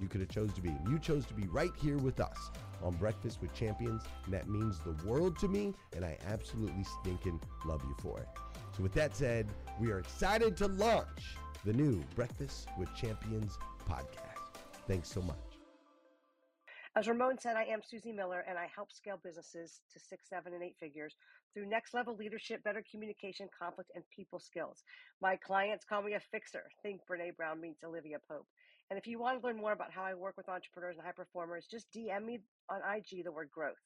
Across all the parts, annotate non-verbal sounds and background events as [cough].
you could have chose to be. You chose to be right here with us on Breakfast with Champions, and that means the world to me, and I absolutely stinking love you for it. So with that said, we are excited to launch the new Breakfast with Champions podcast. Thanks so much. As Ramon said, I am Susie Miller and I help scale businesses to six, seven, and eight figures through next level leadership, better communication, conflict, and people skills. My clients call me a fixer. Think Brene Brown meets Olivia Pope. And if you want to learn more about how I work with entrepreneurs and high performers, just DM me on IG the word growth.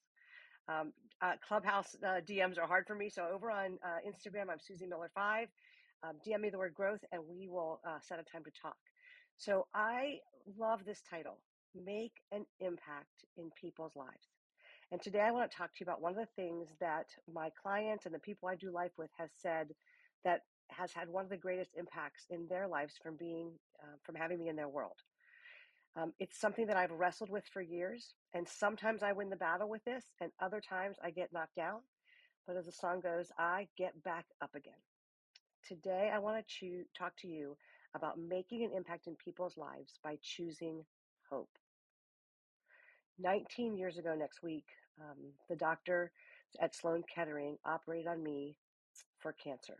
Um, uh, Clubhouse uh, DMs are hard for me. So over on uh, Instagram, I'm Susie Miller5. Um, DM me the word growth and we will uh, set a time to talk. So I love this title Make an Impact in People's Lives. And today I want to talk to you about one of the things that my clients and the people I do life with has said that has had one of the greatest impacts in their lives from being uh, from having me in their world. Um, it's something that I've wrestled with for years, and sometimes I win the battle with this, and other times I get knocked down. But as the song goes, I get back up again. Today, I want to talk to you about making an impact in people's lives by choosing hope. 19 years ago next week, um, the doctor at Sloan Kettering operated on me for cancer.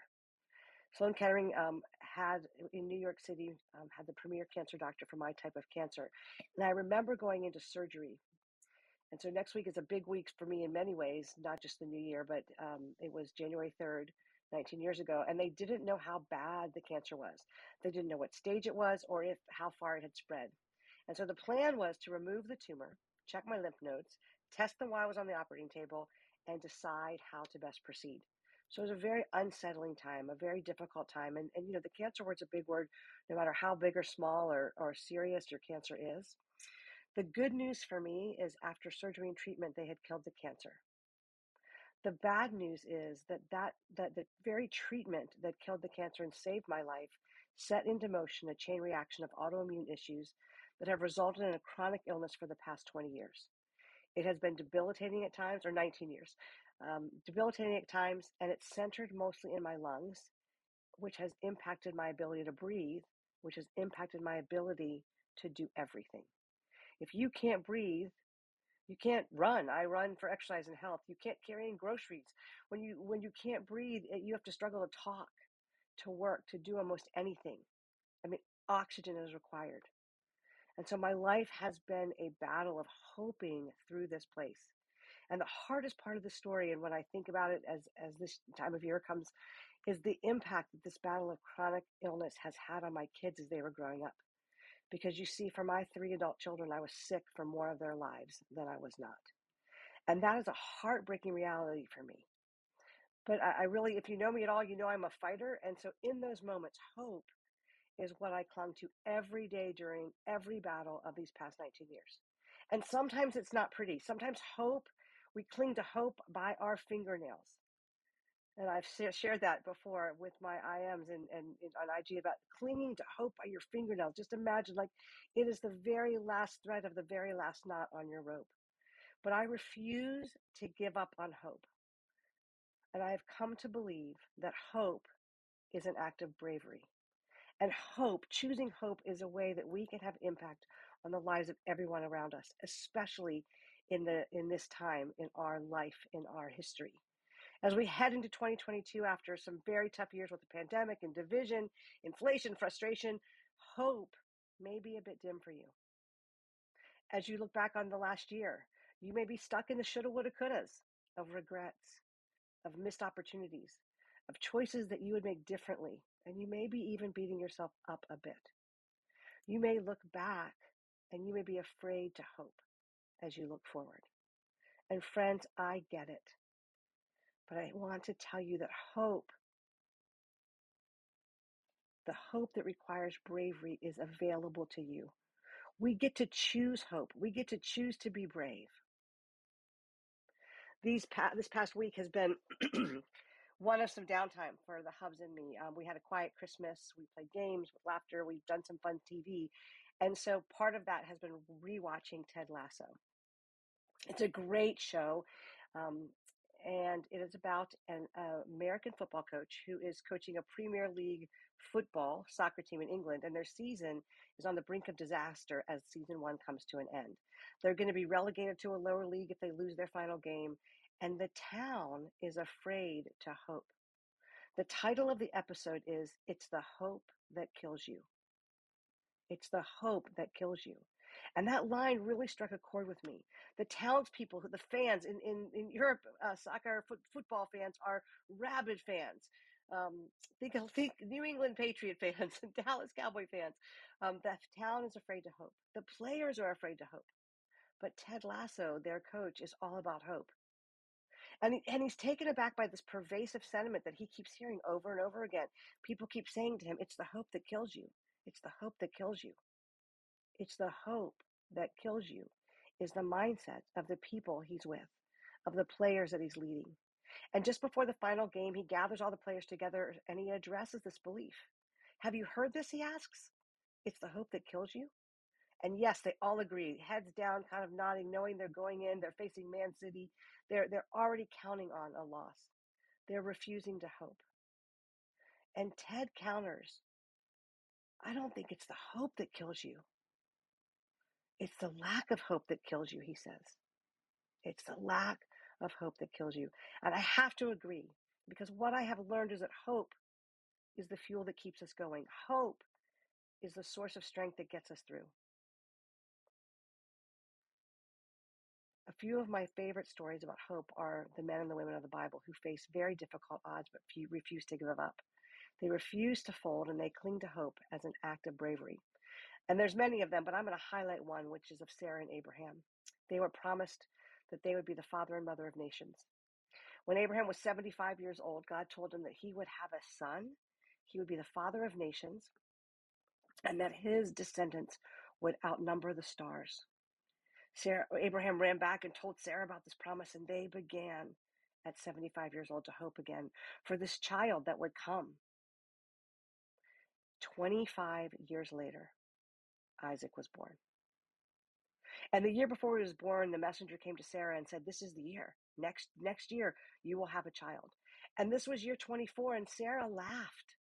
Sloan Kettering um, had in New York City um, had the premier cancer doctor for my type of cancer, and I remember going into surgery. And so next week is a big week for me in many ways, not just the new year, but um, it was January third, 19 years ago, and they didn't know how bad the cancer was. They didn't know what stage it was or if how far it had spread. And so the plan was to remove the tumor, check my lymph nodes, test them while I was on the operating table, and decide how to best proceed. So it was a very unsettling time, a very difficult time. And, and you know, the cancer word's a big word, no matter how big or small or, or serious your cancer is. The good news for me is after surgery and treatment, they had killed the cancer. The bad news is that that, that the very treatment that killed the cancer and saved my life set into motion a chain reaction of autoimmune issues that have resulted in a chronic illness for the past 20 years. It has been debilitating at times, or 19 years um, debilitating at times, and it's centered mostly in my lungs, which has impacted my ability to breathe, which has impacted my ability to do everything. If you can't breathe, you can't run. I run for exercise and health. You can't carry in groceries. When you when you can't breathe, you have to struggle to talk, to work, to do almost anything. I mean, oxygen is required. And so my life has been a battle of hoping through this place. And the hardest part of the story, and when I think about it as, as this time of year comes, is the impact that this battle of chronic illness has had on my kids as they were growing up. Because you see, for my three adult children, I was sick for more of their lives than I was not. And that is a heartbreaking reality for me. But I, I really, if you know me at all, you know I'm a fighter. And so in those moments, hope is what I clung to every day during every battle of these past 19 years. And sometimes it's not pretty. Sometimes hope we cling to hope by our fingernails. And I've shared that before with my IMs and, and, and on IG about clinging to hope by your fingernails. Just imagine like it is the very last thread of the very last knot on your rope. But I refuse to give up on hope. And I have come to believe that hope is an act of bravery. And hope, choosing hope, is a way that we can have impact on the lives of everyone around us, especially in the in this time in our life in our history. As we head into 2022 after some very tough years with the pandemic and division inflation frustration hope may be a bit dim for you. As you look back on the last year you may be stuck in the shoulda woulda couldas of regrets of missed opportunities of choices that you would make differently and you may be even beating yourself up a bit. You may look back and you may be afraid to hope as you look forward. And friends, I get it. But I want to tell you that hope, the hope that requires bravery, is available to you. We get to choose hope. We get to choose to be brave. These pa- this past week has been [clears throat] one of some downtime for the hubs and me. Um, we had a quiet Christmas. We played games with laughter. We've done some fun TV. And so part of that has been rewatching Ted Lasso. It's a great show. Um, and it is about an uh, American football coach who is coaching a Premier League football soccer team in England, and their season is on the brink of disaster as season one comes to an end. They're going to be relegated to a lower league if they lose their final game, and the town is afraid to hope. The title of the episode is It's the Hope That Kills You. It's the hope that kills you. And that line really struck a chord with me. The townspeople, the fans in, in, in Europe, uh, soccer, foot, football fans are rabid fans. Um, think, think New England Patriot fans [laughs] and Dallas Cowboy fans. Um, the town is afraid to hope. The players are afraid to hope. But Ted Lasso, their coach, is all about hope. And, and he's taken aback by this pervasive sentiment that he keeps hearing over and over again. People keep saying to him, It's the hope that kills you. It's the hope that kills you. It's the hope that kills you, is the mindset of the people he's with, of the players that he's leading. And just before the final game, he gathers all the players together and he addresses this belief. Have you heard this? He asks. It's the hope that kills you. And yes, they all agree, heads down, kind of nodding, knowing they're going in, they're facing Man City. They're, they're already counting on a loss. They're refusing to hope. And Ted counters I don't think it's the hope that kills you. It's the lack of hope that kills you, he says. It's the lack of hope that kills you. And I have to agree because what I have learned is that hope is the fuel that keeps us going. Hope is the source of strength that gets us through. A few of my favorite stories about hope are the men and the women of the Bible who face very difficult odds but refuse to give up. They refuse to fold and they cling to hope as an act of bravery. And there's many of them, but I'm going to highlight one, which is of Sarah and Abraham. They were promised that they would be the father and mother of nations. When Abraham was 75 years old, God told him that he would have a son, he would be the father of nations, and that his descendants would outnumber the stars. Sarah, Abraham ran back and told Sarah about this promise, and they began at 75 years old to hope again for this child that would come. 25 years later, Isaac was born. And the year before he was born, the messenger came to Sarah and said, This is the year. Next next year you will have a child. And this was year 24, and Sarah laughed,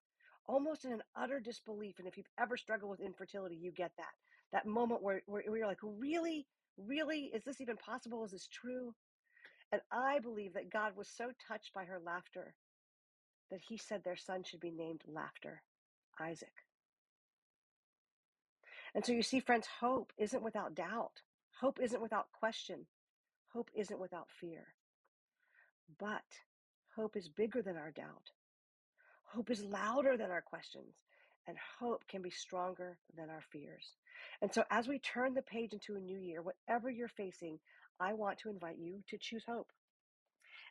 almost in an utter disbelief. And if you've ever struggled with infertility, you get that. That moment where, where, where you're like, Really? Really? Is this even possible? Is this true? And I believe that God was so touched by her laughter that he said their son should be named Laughter, Isaac. And so you see, friends, hope isn't without doubt. Hope isn't without question. Hope isn't without fear. But hope is bigger than our doubt. Hope is louder than our questions. And hope can be stronger than our fears. And so, as we turn the page into a new year, whatever you're facing, I want to invite you to choose hope.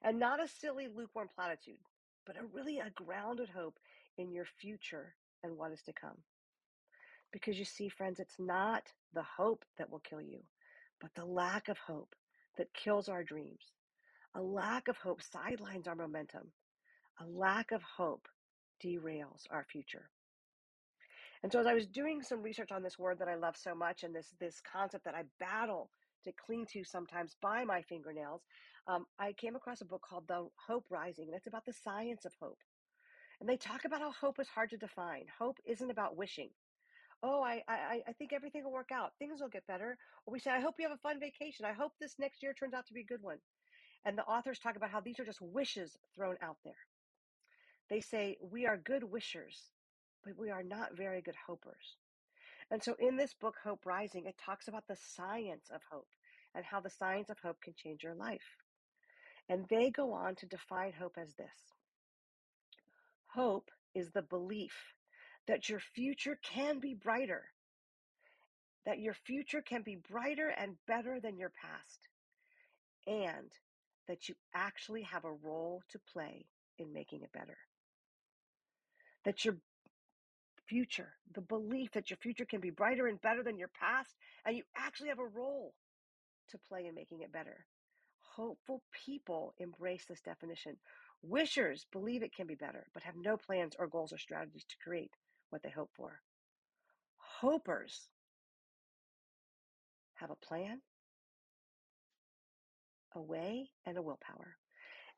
And not a silly, lukewarm platitude, but a really a grounded hope in your future and what is to come. Because you see, friends, it's not the hope that will kill you, but the lack of hope that kills our dreams. A lack of hope sidelines our momentum. A lack of hope derails our future. And so as I was doing some research on this word that I love so much and this this concept that I battle to cling to sometimes by my fingernails, um, I came across a book called The Hope Rising, and it's about the science of hope. And they talk about how hope is hard to define. Hope isn't about wishing. Oh, I, I, I think everything will work out. Things will get better. Or we say, I hope you have a fun vacation. I hope this next year turns out to be a good one. And the authors talk about how these are just wishes thrown out there. They say, we are good wishers, but we are not very good hopers. And so in this book, Hope Rising, it talks about the science of hope and how the science of hope can change your life. And they go on to define hope as this Hope is the belief that your future can be brighter, that your future can be brighter and better than your past, and that you actually have a role to play in making it better. That your future, the belief that your future can be brighter and better than your past, and you actually have a role to play in making it better. Hopeful people embrace this definition. Wishers believe it can be better, but have no plans or goals or strategies to create what they hope for. Hopers have a plan, a way, and a willpower.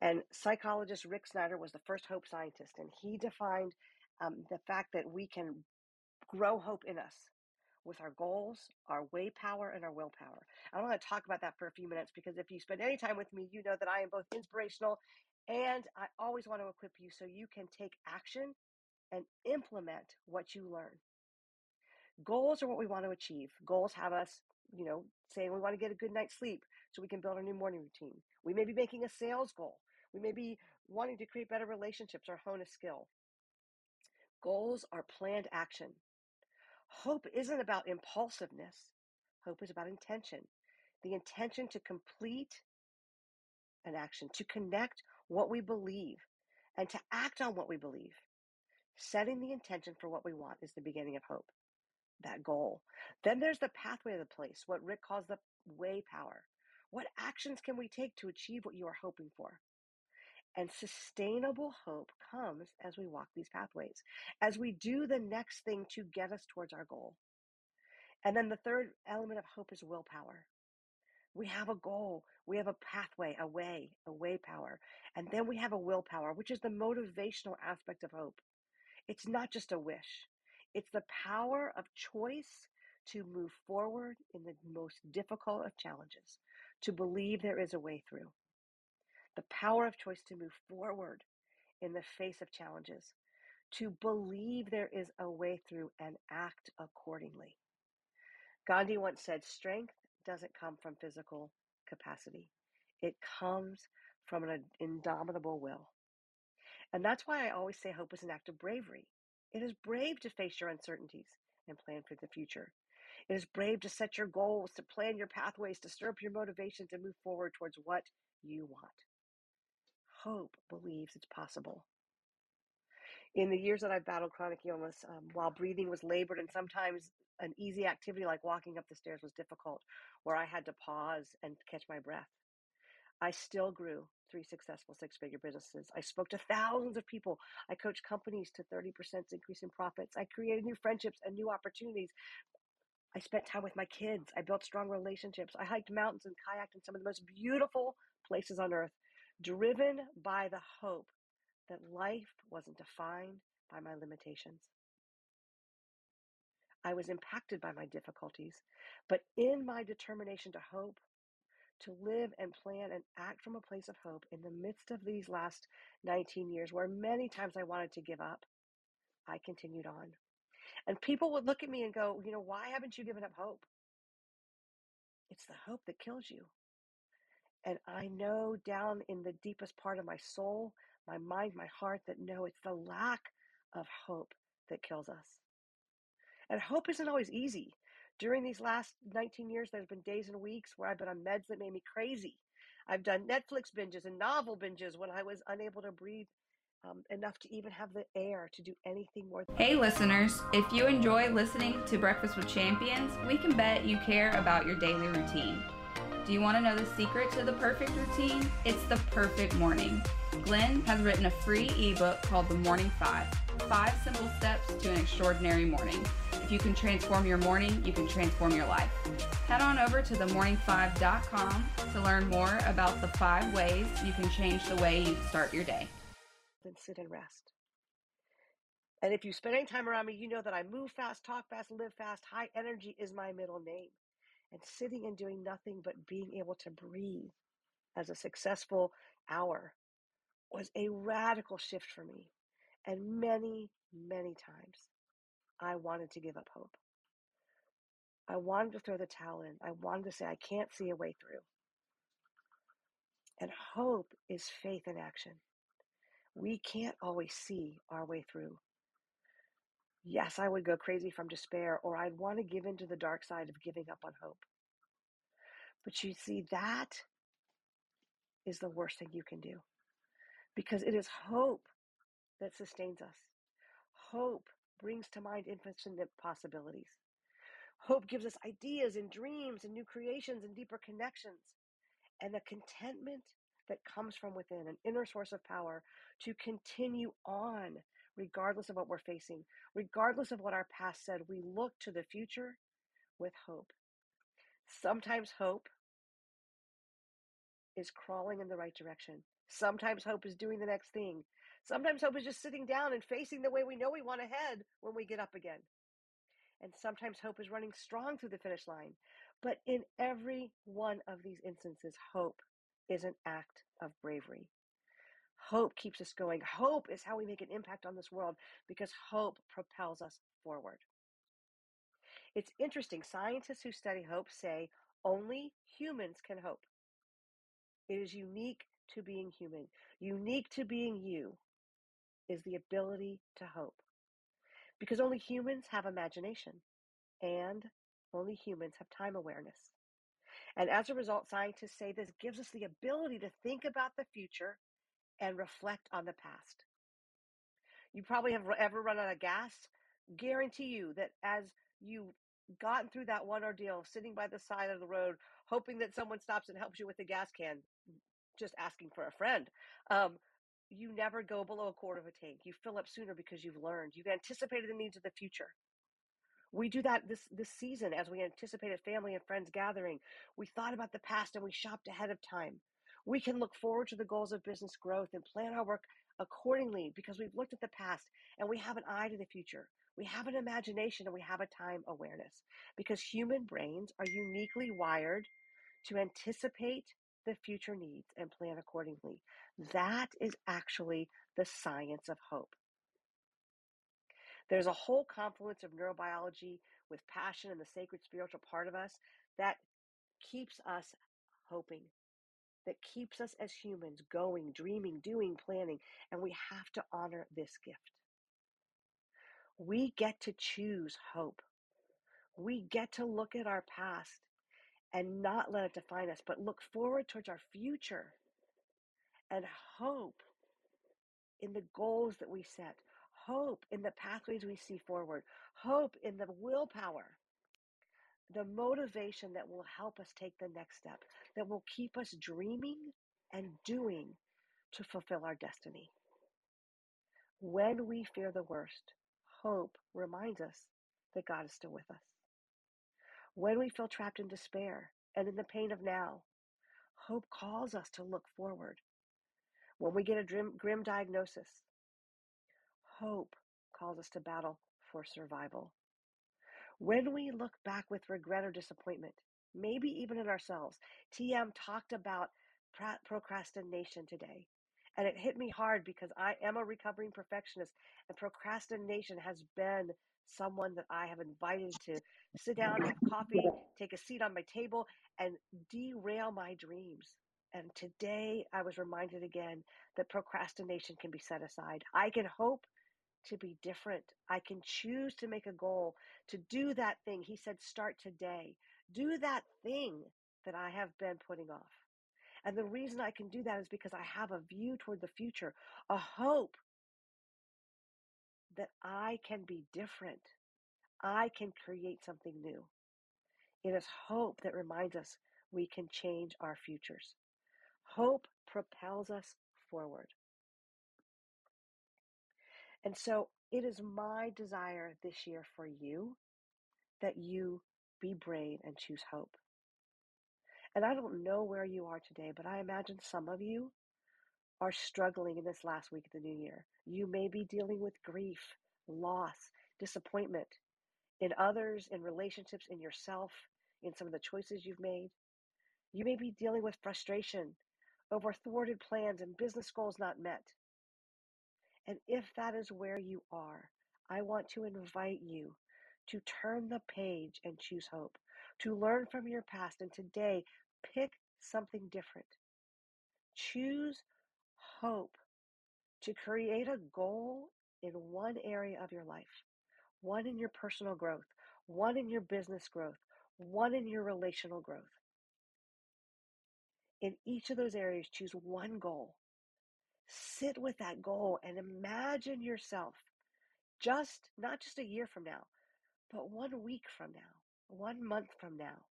And psychologist Rick Snyder was the first hope scientist, and he defined um, the fact that we can grow hope in us with our goals, our way power, and our willpower. I want to talk about that for a few minutes because if you spend any time with me, you know that I am both inspirational and I always want to equip you so you can take action and implement what you learn. Goals are what we want to achieve. Goals have us, you know, saying we want to get a good night's sleep so we can build a new morning routine. We may be making a sales goal. We may be wanting to create better relationships or hone a skill. Goals are planned action. Hope isn't about impulsiveness. Hope is about intention. The intention to complete an action, to connect what we believe, and to act on what we believe. Setting the intention for what we want is the beginning of hope, that goal. Then there's the pathway of the place, what Rick calls the way power. What actions can we take to achieve what you are hoping for? And sustainable hope comes as we walk these pathways, as we do the next thing to get us towards our goal. And then the third element of hope is willpower. We have a goal, we have a pathway, a way, a way power. And then we have a willpower, which is the motivational aspect of hope. It's not just a wish, it's the power of choice to move forward in the most difficult of challenges, to believe there is a way through. The power of choice to move forward in the face of challenges, to believe there is a way through and act accordingly. Gandhi once said, Strength doesn't come from physical capacity, it comes from an indomitable will. And that's why I always say hope is an act of bravery. It is brave to face your uncertainties and plan for the future. It is brave to set your goals, to plan your pathways, to stir up your motivation to move forward towards what you want. Hope believes it's possible. In the years that I've battled chronic illness, um, while breathing was labored and sometimes an easy activity like walking up the stairs was difficult, where I had to pause and catch my breath, I still grew three successful six figure businesses. I spoke to thousands of people. I coached companies to 30% increase in profits. I created new friendships and new opportunities. I spent time with my kids. I built strong relationships. I hiked mountains and kayaked in some of the most beautiful places on earth, driven by the hope that life wasn't defined by my limitations. I was impacted by my difficulties, but in my determination to hope, to live and plan and act from a place of hope in the midst of these last 19 years, where many times I wanted to give up, I continued on. And people would look at me and go, You know, why haven't you given up hope? It's the hope that kills you. And I know down in the deepest part of my soul, my mind, my heart, that no, it's the lack of hope that kills us. And hope isn't always easy. During these last 19 years, there's been days and weeks where I've been on meds that made me crazy. I've done Netflix binges and novel binges when I was unable to breathe um, enough to even have the air to do anything more. Hey, listeners, if you enjoy listening to Breakfast with Champions, we can bet you care about your daily routine. Do you want to know the secret to the perfect routine? It's the perfect morning. Glenn has written a free ebook called The Morning Five Five Simple Steps to an Extraordinary Morning. If you can transform your morning, you can transform your life. Head on over to themorning5.com to learn more about the five ways you can change the way you start your day. Then sit and rest. And if you spend any time around me, you know that I move fast, talk fast, live fast. High energy is my middle name. And sitting and doing nothing but being able to breathe as a successful hour was a radical shift for me. And many, many times I wanted to give up hope. I wanted to throw the towel in. I wanted to say, I can't see a way through. And hope is faith in action. We can't always see our way through. Yes, I would go crazy from despair, or I'd want to give in to the dark side of giving up on hope. But you see, that is the worst thing you can do because it is hope that sustains us. Hope brings to mind infinite possibilities. Hope gives us ideas and dreams and new creations and deeper connections and the contentment that comes from within, an inner source of power to continue on regardless of what we're facing, regardless of what our past said. We look to the future with hope. Sometimes hope is crawling in the right direction. Sometimes hope is doing the next thing. Sometimes hope is just sitting down and facing the way we know we want to head when we get up again. And sometimes hope is running strong through the finish line. But in every one of these instances, hope is an act of bravery. Hope keeps us going. Hope is how we make an impact on this world because hope propels us forward. It's interesting. Scientists who study hope say only humans can hope. It is unique to being human, unique to being you is the ability to hope. Because only humans have imagination and only humans have time awareness. And as a result, scientists say this gives us the ability to think about the future and reflect on the past. You probably have ever run out of gas. Guarantee you that as you've gotten through that one ordeal, sitting by the side of the road, hoping that someone stops and helps you with the gas can, just asking for a friend. Um, you never go below a quarter of a tank. You fill up sooner because you've learned. You've anticipated the needs of the future. We do that this this season as we anticipated family and friends gathering. We thought about the past and we shopped ahead of time. We can look forward to the goals of business growth and plan our work accordingly because we've looked at the past and we have an eye to the future. We have an imagination and we have a time awareness because human brains are uniquely wired to anticipate the future needs and plan accordingly. That is actually the science of hope. There's a whole confluence of neurobiology with passion and the sacred spiritual part of us that keeps us hoping, that keeps us as humans going, dreaming, doing, planning, and we have to honor this gift. We get to choose hope. We get to look at our past and not let it define us, but look forward towards our future and hope in the goals that we set, hope in the pathways we see forward, hope in the willpower, the motivation that will help us take the next step, that will keep us dreaming and doing to fulfill our destiny. When we fear the worst, hope reminds us that God is still with us. When we feel trapped in despair and in the pain of now, hope calls us to look forward. When we get a grim, grim diagnosis, hope calls us to battle for survival. When we look back with regret or disappointment, maybe even in ourselves, TM talked about procrastination today. And it hit me hard because I am a recovering perfectionist, and procrastination has been someone that I have invited to sit down, have coffee, take a seat on my table, and derail my dreams. And today I was reminded again that procrastination can be set aside. I can hope to be different. I can choose to make a goal to do that thing. He said, start today. Do that thing that I have been putting off. And the reason I can do that is because I have a view toward the future, a hope that I can be different. I can create something new. It is hope that reminds us we can change our futures. Hope propels us forward. And so it is my desire this year for you that you be brave and choose hope. And I don't know where you are today, but I imagine some of you are struggling in this last week of the new year. You may be dealing with grief, loss, disappointment in others, in relationships, in yourself, in some of the choices you've made. You may be dealing with frustration over thwarted plans and business goals not met. And if that is where you are, I want to invite you to turn the page and choose hope, to learn from your past, and today pick something different. Choose hope to create a goal in one area of your life, one in your personal growth, one in your business growth, one in your relational growth. In each of those areas, choose one goal. Sit with that goal and imagine yourself just not just a year from now, but one week from now, one month from now,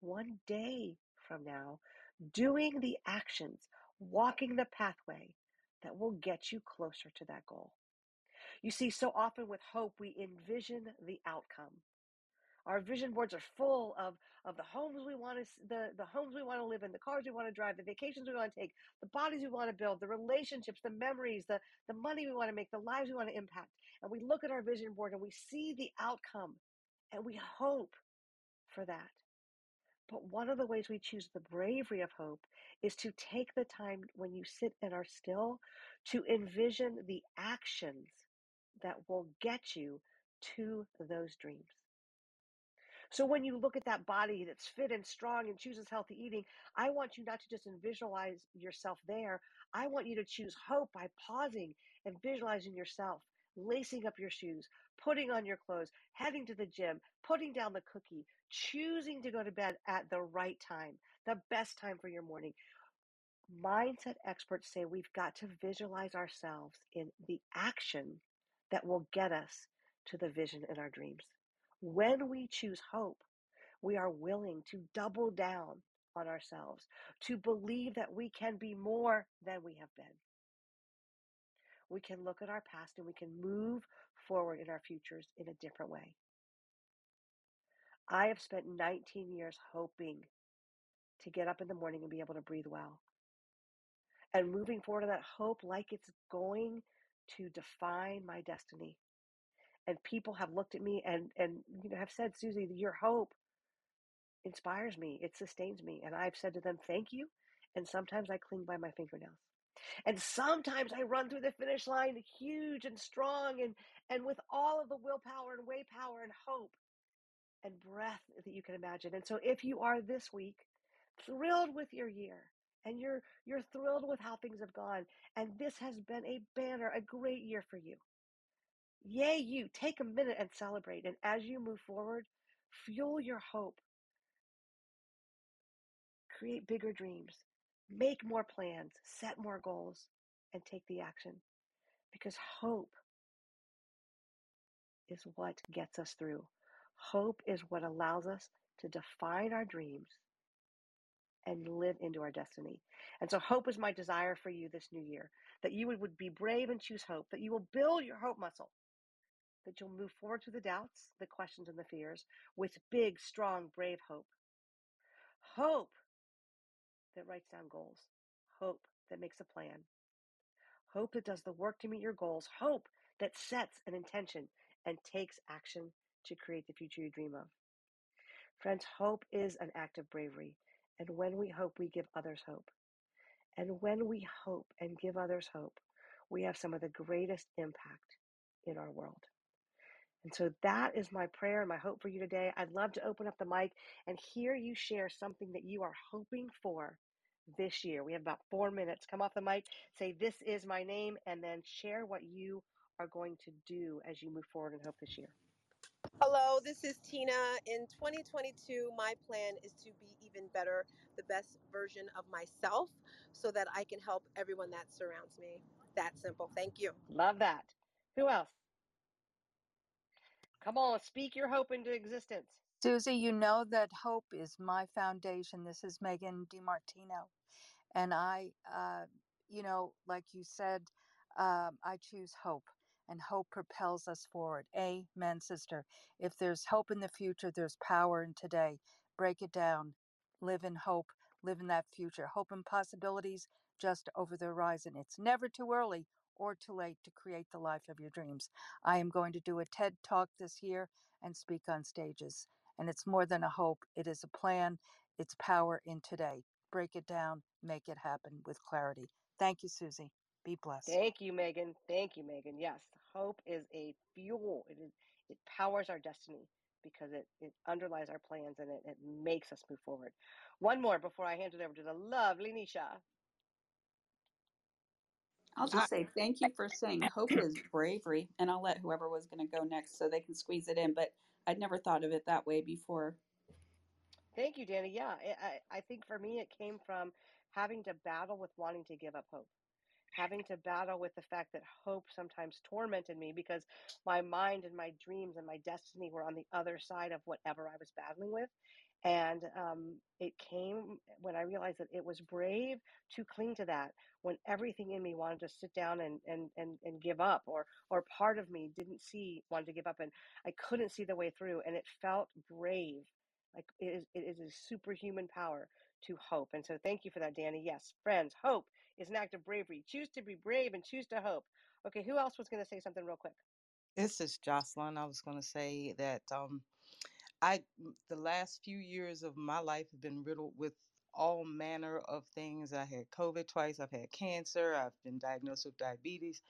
one day from now, doing the actions, walking the pathway that will get you closer to that goal. You see, so often with hope, we envision the outcome. Our vision boards are full of, of the homes we want to the, the homes we want to live in, the cars we want to drive, the vacations we want to take, the bodies we want to build, the relationships, the memories, the, the money we want to make, the lives we want to impact. And we look at our vision board and we see the outcome and we hope for that. But one of the ways we choose the bravery of hope is to take the time when you sit and are still to envision the actions that will get you to those dreams. So when you look at that body that's fit and strong and chooses healthy eating, I want you not to just visualize yourself there. I want you to choose hope by pausing and visualizing yourself, lacing up your shoes, putting on your clothes, heading to the gym, putting down the cookie, choosing to go to bed at the right time, the best time for your morning. Mindset experts say we've got to visualize ourselves in the action that will get us to the vision in our dreams. When we choose hope, we are willing to double down on ourselves, to believe that we can be more than we have been. We can look at our past and we can move forward in our futures in a different way. I have spent 19 years hoping to get up in the morning and be able to breathe well. And moving forward to that hope like it's going to define my destiny and people have looked at me and and you know have said susie your hope inspires me it sustains me and i've said to them thank you and sometimes i cling by my fingernails And sometimes I run through the finish line huge and strong and, and with all of the willpower and way power and hope and breath that you can imagine. And so if you are this week thrilled with your year and you're you're thrilled with how things have gone and this has been a banner, a great year for you. Yay, you take a minute and celebrate. And as you move forward, fuel your hope. Create bigger dreams. Make more plans, set more goals, and take the action. Because hope is what gets us through. Hope is what allows us to define our dreams and live into our destiny. And so, hope is my desire for you this new year that you would, be brave and choose hope, that you will build your hope muscle, that you'll move forward through the doubts, the questions, and the fears with big, strong, brave hope. Hope that writes down goals, hope that makes a plan, hope that does the work to meet your goals, hope that sets an intention and takes action to create the future you dream of. Friends, hope is an act of bravery. And when we hope, we give others hope. And when we hope and give others hope, we have some of the greatest impact in our world. And so that is my prayer and my hope for you today. I'd love to open up the mic and hear you share something that you are hoping for this year. We have about four minutes. Come off the mic, say, This is my name, and then share what you are going to do as you move forward and hope this year. Hello, this is Tina. In 2022, my plan is to be even better, the best version of myself, so that I can help everyone that surrounds me. That simple. Thank you. Love that. Who else? Come on, speak your hope into existence. Susie, you know that hope is my foundation. This is Megan DiMartino. And I, uh, you know, like you said, um, I choose hope, and hope propels us forward. Amen, sister. If there's hope in the future, there's power in today. Break it down. Live in hope. Live in that future. Hope and possibilities just over the horizon. It's never too early or too late to create the life of your dreams. I am going to do a TED talk this year and speak on stages. And it's more than a hope, it is a plan. It's power in today. Break it down, make it happen with clarity. Thank you, Susie. Be blessed. Thank you, Megan. Thank you, Megan. Yes, hope is a fuel. It is it powers our destiny because it, it underlies our plans and it, it makes us move forward. One more before I hand it over to the lovely Nisha. I'll just say thank you for saying hope is [coughs] bravery, and I'll let whoever was going to go next so they can squeeze it in. But I'd never thought of it that way before. Thank you, Danny. Yeah, I, I think for me it came from having to battle with wanting to give up hope, having to battle with the fact that hope sometimes tormented me because my mind and my dreams and my destiny were on the other side of whatever I was battling with. And um, it came when I realized that it was brave to cling to that when everything in me wanted to sit down and, and, and, and give up, or, or part of me didn't see, wanted to give up, and I couldn't see the way through. And it felt brave. Like it is, it is a superhuman power to hope. And so thank you for that, Danny. Yes, friends, hope is an act of bravery. Choose to be brave and choose to hope. Okay, who else was going to say something real quick? This is Jocelyn. I was going to say that um, I the last few years of my life have been riddled with all manner of things. I had COVID twice, I've had cancer, I've been diagnosed with diabetes.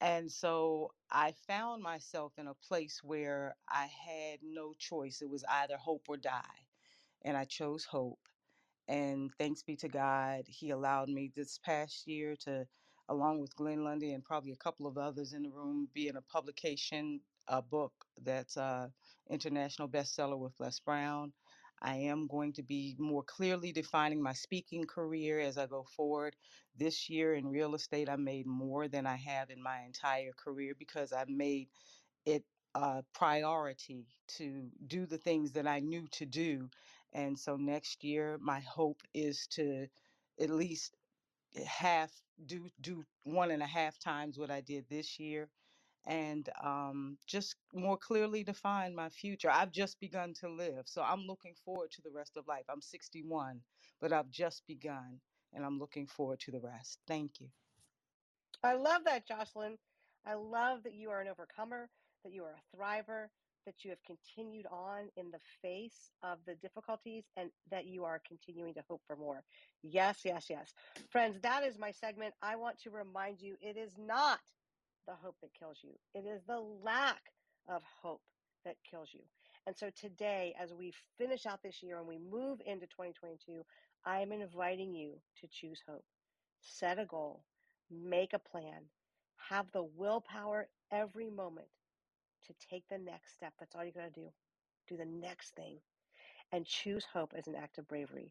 And so I found myself in a place where I had no choice. It was either hope or die. And I chose hope. And thanks be to God, He allowed me this past year to, along with Glenn Lundy and probably a couple of others in the room, be in a publication, a book that's a international bestseller with Les Brown. I am going to be more clearly defining my speaking career as I go forward. This year in real estate, I made more than I have in my entire career because I made it a priority to do the things that I knew to do. And so next year, my hope is to at least half do do one and a half times what I did this year and um, just more clearly define my future. I've just begun to live, so I'm looking forward to the rest of life. I'm 61, but I've just begun, and I'm looking forward to the rest. Thank you. I love that, Jocelyn. I love that you are an overcomer, that you are a thriver, that you have continued on in the face of the difficulties and that you are continuing to hope for more. Yes, yes, yes. Friends, that is my segment. I want to remind you it is not the hope that kills you, it is the lack of hope that kills you. And so today, as we finish out this year and we move into 2022, I am inviting you to choose hope. Set a goal, make a plan, have the willpower every moment to take the next step. That's all you got to do. Do the next thing and choose hope as an act of bravery.